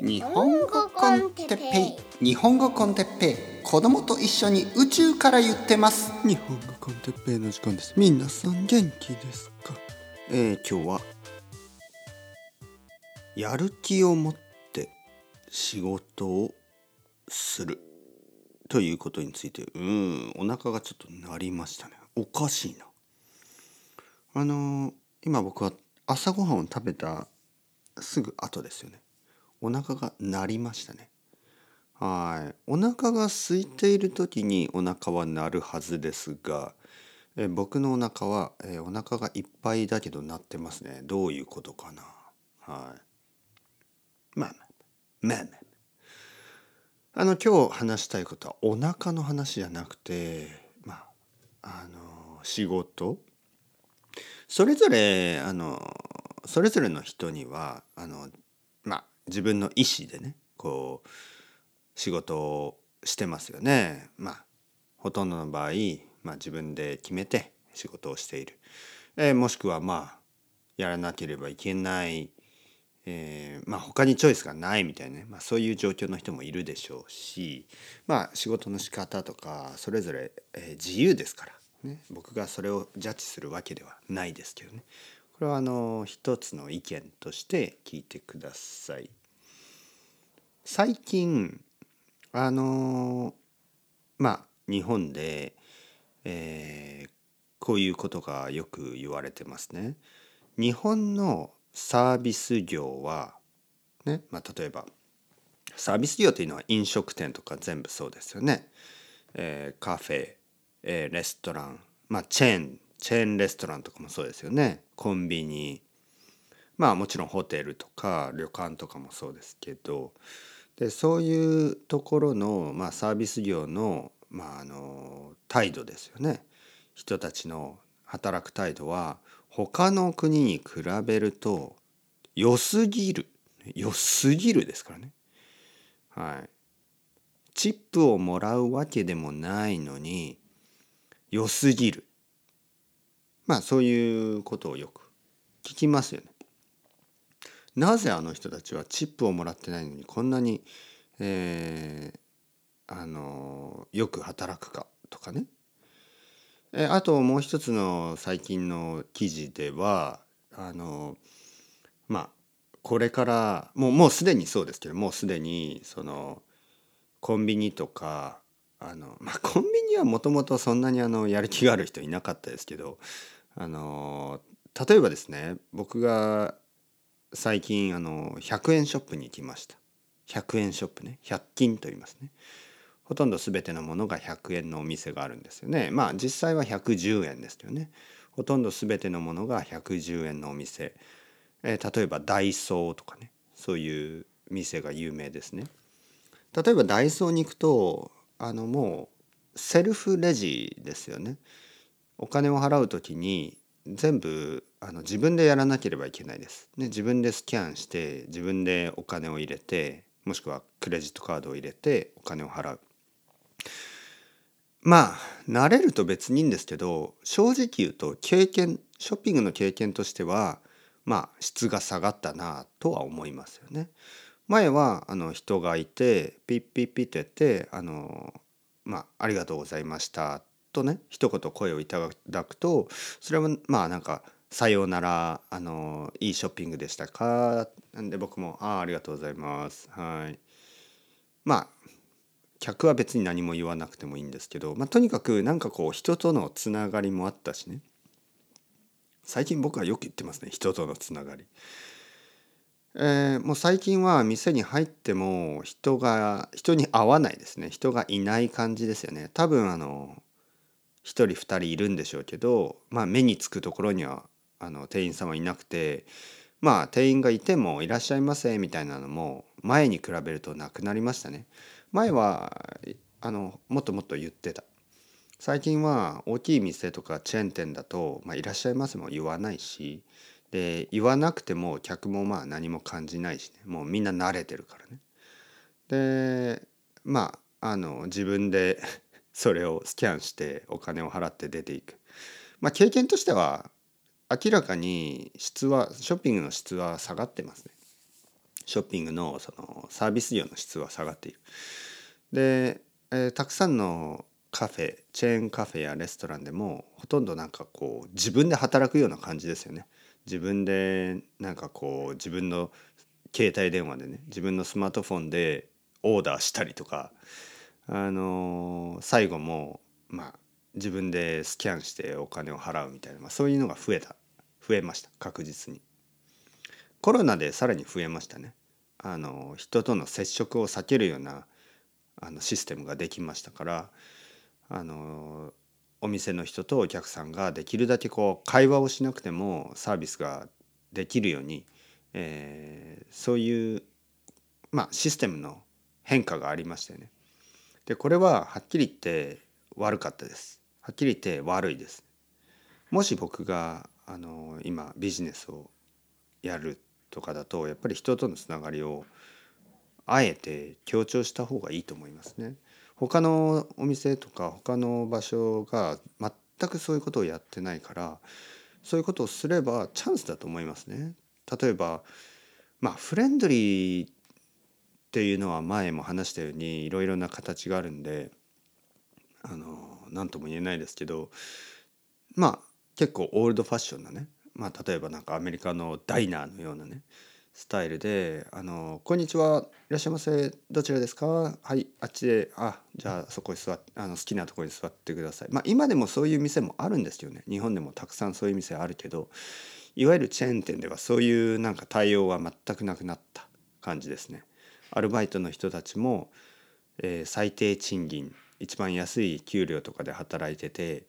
日本語コンテッペイ。日本語コンテッペイ。子供と一緒に宇宙から言ってます。日本語コンテッペイの時間です。皆さん元気ですか？えー、今日はやる気を持って仕事をする。ということについて。うんお腹がちょっと鳴りましたね。おかしいな。あのー今僕は朝ごはんを食べたすぐ後ですよねお腹が鳴りましたね。はい。お腹が空いている時にお腹は鳴るはずですがえ僕のお腹はえお腹がいっぱいだけど鳴ってますね。どういうことかな。はい。まあまあまあまああの今日話したいことはお腹の話じゃなくてまああの仕事。それぞれあのそれぞれの人にはあのまあ自分の意思でねこう仕事をしてますよね。まあほとんどの場合、まあ、自分で決めて仕事をしている。えー、もしくはまあやらなければいけない、えー、まあ他にチョイスがないみたいなね、まあ、そういう状況の人もいるでしょうしまあ仕事の仕方とかそれぞれ、えー、自由ですからね、僕がそれをジャッジするわけではないですけどねこれはあの一つの意見として聞いてください。最近あのまあ日本で、えー、こういうことがよく言われてますね。日本のサービス業はね、まあ、例えばサービス業というのは飲食店とか全部そうですよね。えー、カフェえー、レストランまあチェーンチェーンレストランとかもそうですよねコンビニまあもちろんホテルとか旅館とかもそうですけどでそういうところの、まあ、サービス業の,、まあ、あの態度ですよね。人たちの働く態度は他の国に比べると良すぎる。良すぎるですからね。はい。チップをもらうわけでもないのに良すぎる。まあそういうことをよく聞きますよね。なぜあの人たちはチップをもらってないのにこんなに、えー、あのよく働くかとかね。えあともう一つの最近の記事ではあのまあこれからもうもうすでにそうですけどもうすでにそのコンビニとかあのまあコンビニはもともとそんなにあのやる気がある人いなかったですけどあの例えばですね僕が最近あの100円ショップに行きました。100円ショップね。100均と言いますね。ほとんど全てのものが100円のお店があるんですよね。まあ実際は110円ですよね。ほとんど全てのものが110円のお店、えー、例えばダイソーとかね。そういう店が有名ですね。例えばダイソーに行くとあのもうセルフレジですよね。お金を払う時に全部あの自分でやらなければいけないです。ね、自分でスキャンして自分でお金を入れてもしくはクレジットカードを入れてお金を払う。まあ慣れると別にいいんですけど正直言うと経験ショッピングの経験としてはまあ質が下がったなとは思いますよね。前はあの人がいてピッピッピッとやってあのまあ「ありがとうございました」とね一言声をいただくとそれはまあなんか「さようならあのいいショッピングでしたか?」なんで僕も「ああありがとうございます」はい。まあ客は別に何も言わなくてもいいんですけど、まあ、とにかくなんかこう人とのつながりもあったしね。最近僕はよく言ってますね人とのつながり。えー、もう最近は店に入っても人が人に会わないですね。人がいない感じですよね。多分あの1人2人いるんでしょうけどまあ目につくところにはあの店員さんはいなくてまあ店員がいても「いらっしゃいませ」みたいなのも前に比べるとなくなりましたね。前はあのもっともっと言ってた。最近は大きい店とかチェーン店だと「まあ、いらっしゃいませ」も言わないしで言わなくても客もまあ何も感じないしね。もうみんな慣れてるからね。でまああの自分でそれをスキャンしてお金を払って出ていく。まあ経験としては明らかに質はショッピングの質は下がってますね。ショッピングのそのサービス業の質は下がっている。で、えー、たくさんのカフェチェーンカフェやレストランでもほとんどなんかこう自分で働くような感じですよね。自分でなんかこう自分の携帯電話でね自分のスマートフォンでオーダーしたりとかあの、最後もまあ自分でスキャンしてお金を払うみたいな、まあ、そういうのが増えた増えました確実に。コロナでさらに増えましたね。あの人との接触を避けるようなあのシステムができましたからあのお店の人とお客さんができるだけこう会話をしなくてもサービスができるように、えー、そういう、まあ、システムの変化がありましたよね。でこれははっきり言って悪かったです。はっきり言って悪いです。もし僕があの今ビジネスをやるとかだとやっぱり人とのつながりをあえて強調した方がいいと思いますね。他のお店とか他の場所が全くそういうことをやってないからそういうことをすればチャンスだと思いますね。例えばまあフレンドリーっていうのは前も話したようにいろいろな形があるんであの何とも言えないですけどまあ結構オールドファッションなねまあ例えばなんかアメリカのダイナーのようなねスタイルで「あのこんにちはいらっしゃいませどちらですか？はいあっちであじゃあそこに座あの好きなところに座ってください」まあ今でもそういう店もあるんですよね。日本でもたくさんそういう店あるけどいわゆるチェーン店ではそういうなんか対応は全くなくなった感じですね。アルバイトの人たちも、えー、最低賃金一番安い給料とかで働いてて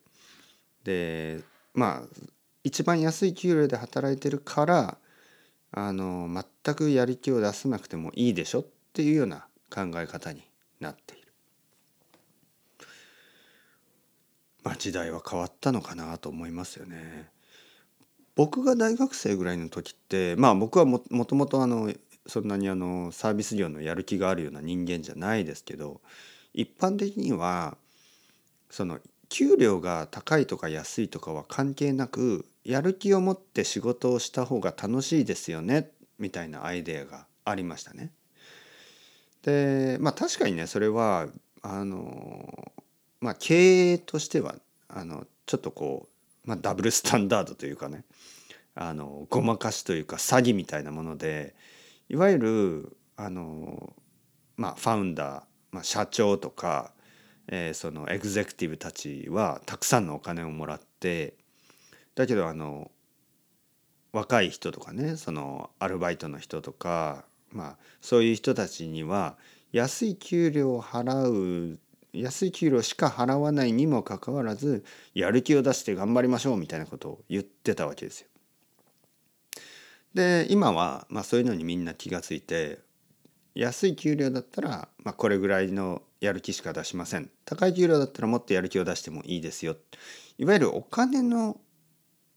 でまあ一番安い給料で働いてるからあの全くやる気を出さなくてもいいでしょっていうような考え方になっている。まあ時代は変わったのかなと思いますよね。僕が大学生ぐらいの時ってまあ僕はももともとあのそんなにあのサービス業のやる気があるような人間じゃないですけど一般的にはその給料が高いとか安いとかは関係なくやる気を持って仕事をした方が楽しいですよねみたいなアイデアがありましたね。でまあ確かにねそれはあのまあ経営としてはあのちょっとこう、まあ、ダブルスタンダードというかねあのごまかしというか詐欺みたいなものでいわゆるあのまあファウンダー、まあ、社長とか、えー、そのエグゼクティブたちはたくさんのお金をもらってだけどあの若い人とかねそのアルバイトの人とかまあそういう人たちには安い給料を払う安い給料しか払わないにもかかわらずやる気を出して頑張りましょうみたいなことを言ってたわけですよ。で今は、まあ、そういうのにみんな気が付いて安い給料だったら、まあ、これぐらいのやる気しか出しません。高い給料だったらもっとやる気を出してもいいですよ。いわゆるお金の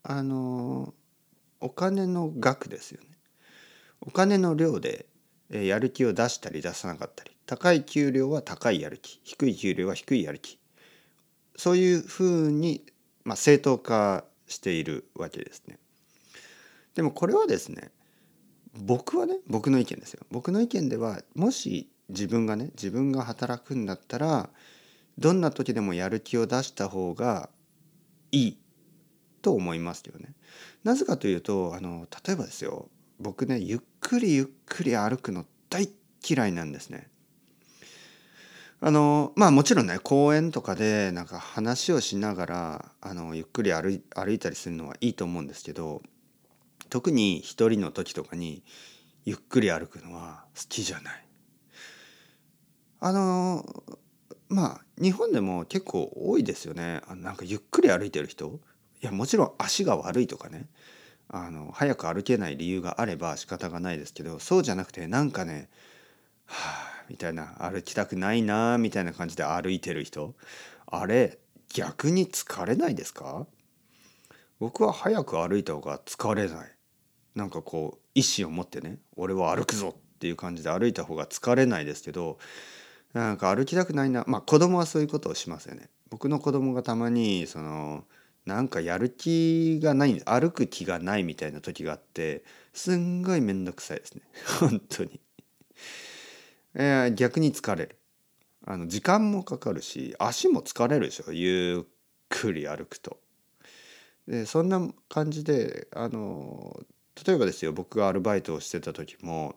あのお金の額ですよね。お金の量でやる気を出したり出さなかったり高い給料は高いやる気低い給料は低いやる気。そういうふうに、まあ、正当化しているわけですね。でもこれはですね僕はね僕の意見ですよ僕の意見ではもし自分がね自分が働くんだったらどんな時でもやる気を出した方がいいと思いますよね。なぜかというとあの例えばですよ僕ねゆっくりゆっくり歩くの大嫌いなんですね。あのまあもちろんね公園とかでなんか話をしながらあのゆっくり歩歩いたりするのはいいと思うんですけど特に一人の時とかにゆっくり歩くのは好きじゃない。あのまあ日本でも結構多いですよね。あなんかゆっくり歩いてる人。いやもちろん足が悪いとかね。あの早く歩けない理由があれば仕方がないですけどそうじゃなくてなんかねはあみたいな歩きたくないなみたいな感じで歩いてる人。あれ逆に疲れないですか？僕は早く歩いた方が疲れない。なんかこう意志を持ってね俺は歩くぞっていう感じで歩いた方が疲れないですけどなんか歩きたくないなまあ子供はそういうことをしますよね。僕の子供がたまにそのなんかやる気がない歩く気がないみたいな時があってすんごいめんどくさいですね。本当に、えー、逆に疲れる。あの時間もかかるし足も疲れるでしょ。ゆっくり歩くと。でそんな感じであの例えばですよ僕がアルバイトをしてた時も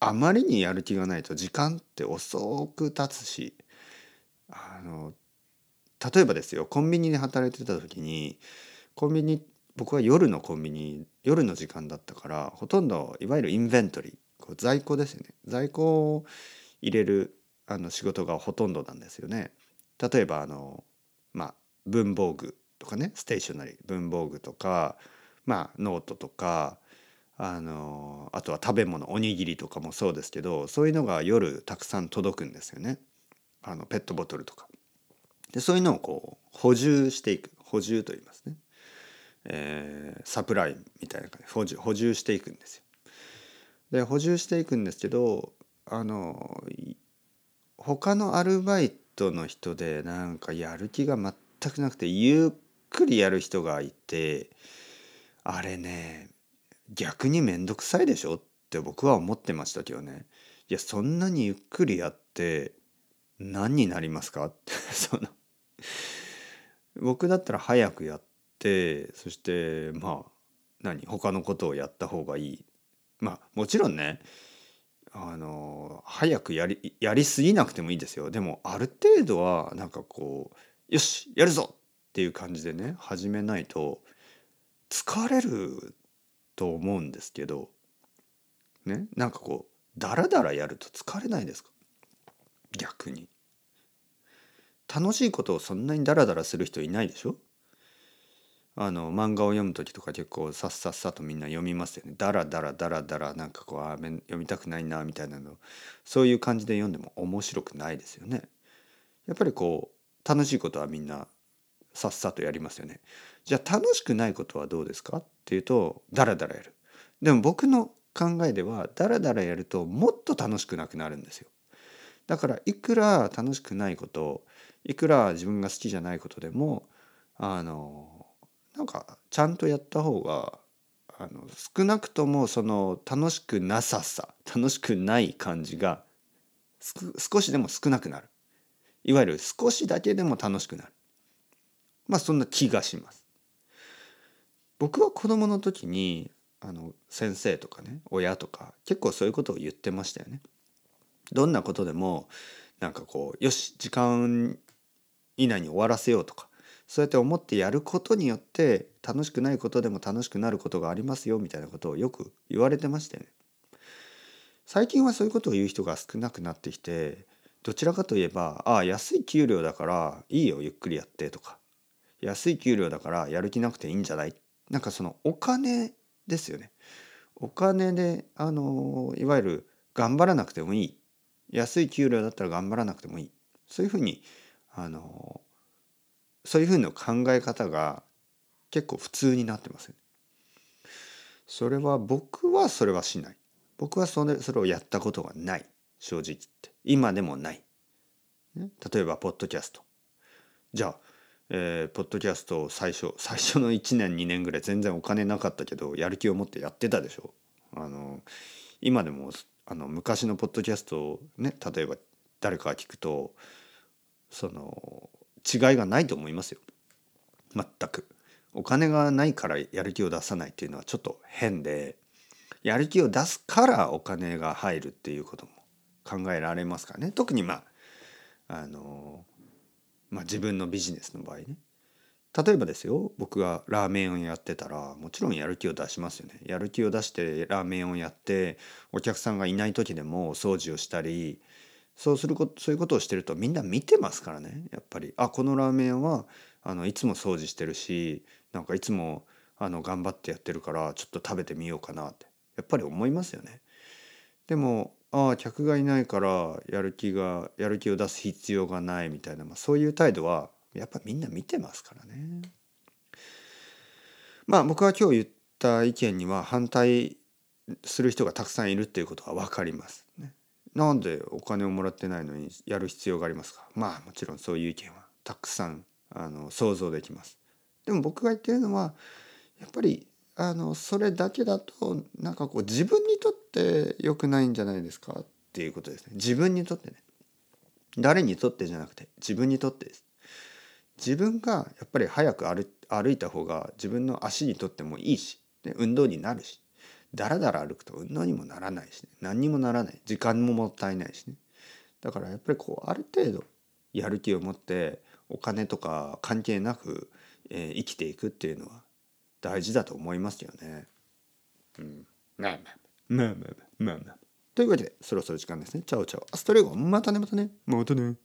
あまりにやる気がないと時間って遅く経つしあの例えばですよコンビニで働いてた時にコンビニ僕は夜のコンビニ夜の時間だったからほとんどいわゆるインベントリーこう在庫ですよね在庫を入れるあの仕事がほとんどなんですよね。例えばあのまあ文房具とかねステーショナリー文房具とかまあノートとかあのあとは食べ物おにぎりとかもそうですけどそういうのが夜たくさん届くんですよねあのペットボトルとか。でそういうのをこう補充していく補充と言いますね、えー、サプライみたいな感じ補充補充していくんですよ。で補充していくんですけどあの他のアルバイトの人でなんかやる気が全くなくてゆっくりやる人がいてあれね逆に面倒くさいでしょって僕は思ってましたけどね。いやそんなにゆっくりやって何になりますかって。その僕だったら早くやってそしてまあ何他のことをやった方がいい。まあもちろんねあの早くやりやりすぎなくてもいいですよ。でもある程度はなんかこうよしやるぞっていう感じでね始めないと疲れると思うんですけどねなんかこうダラダラやると疲れないですか？逆に。楽しいことをそんなにダラダラする人いないでしょ？あの漫画を読む時とか結構さっさっさとみんな読みますよね。ダラダラダラダラなんかこうあ読みたくないなみたいなの。そういう感じで読んでも面白くないですよね。やっぱりこう楽しいことはみんなさっさとやりますよね。じゃあ楽しくないことはどうですか？っていうとダラダラやる。でも僕の考えではダラダラやるともっと楽しくなくなるんですよ。だからいくら楽しくないこといくら自分が好きじゃないことでもあのなんかちゃんとやった方があの少なくともその楽しくなささ楽しくない感じが少しでも少なくなる。いわゆる少しだけでも楽しくなる。まあそんな気がします。僕は子供の時にあの先生とかね親とか結構そういうことを言ってましたよね。どんなことでもなんかこうよし時間以内に終わらせようとかそうやって思ってやることによって楽しくないことでも楽しくなることがありますよみたいなことをよく言われてましてね。最近はそういうことを言う人が少なくなってきてどちらかといえばああ安い給料だからいいよゆっくりやってとか。安い給料だからやる気なくていいんじゃないなんかそのお金ですよねお金であのいわゆる頑張らなくてもいい安い給料だったら頑張らなくてもいいそういうふうにあのそういうふうな考え方が結構普通になってます、ね、それは僕はそれはしない。僕はそれそれをやったことがない。正直言って。今でもない。例えば、ポッドキャスト。じゃあ、えー、ポッドキャストを最初、最初の1年、2年ぐらい全然お金なかったけど、やる気を持ってやってたでしょ。あの、今でも、あの、昔のポッドキャストをね、例えば誰かが聞くと、その、違いがないと思いますよ。全く。お金がないからやる気を出さないっていうのはちょっと変でやる気を出すからお金が入るっていうことも考えられますからね。特にまああのまあ自分のビジネスの場合ね。例えばですよ僕がラーメンをやってたらもちろんやる気を出しますよね。やる気を出してラーメンをやってお客さんがいない時でも掃除をしたりそうすることそういうことをしてるとみんな見てますからね。やっぱりあこのラーメンはあのいつも掃除してるしなんかいつもあの頑張ってやってるからちょっと食べてみようかなってやっぱり思いますよね。でもああ客がいないからやる気がやる気を出す必要がないみたいな、まあ、そういう態度はやっぱみんな見てますからね。まあ僕は今日言った意見には反対する人がたくさんいるっていうことは分かります。ね、なんでお金をもらってないのにやる必要がありますか？まあもちろんそういう意見はたくさんあの想像できます。でも僕が言ってるのはやっぱりあのそれだけだとなんかこう自分にとって良くないんじゃないですか？っていうことですね。自分にとってね。誰にとってじゃなくて自分にとってです。自分がやっぱり早く歩歩いた方が自分の足にとってもいいし、ね、運動になるしだらだら歩くと運動にもならないし、ね、何にもならない。時間ももったいないしね。だからやっぱりこうある程度やる気を持ってお金とか関係なく、えー、生きていくっていうのは大事だと思いますよね。うん。まあまあまあまあまあ。というわけでそろそろ時間ですね。 Ciao ciao。Hasta luego またねまたね。またね。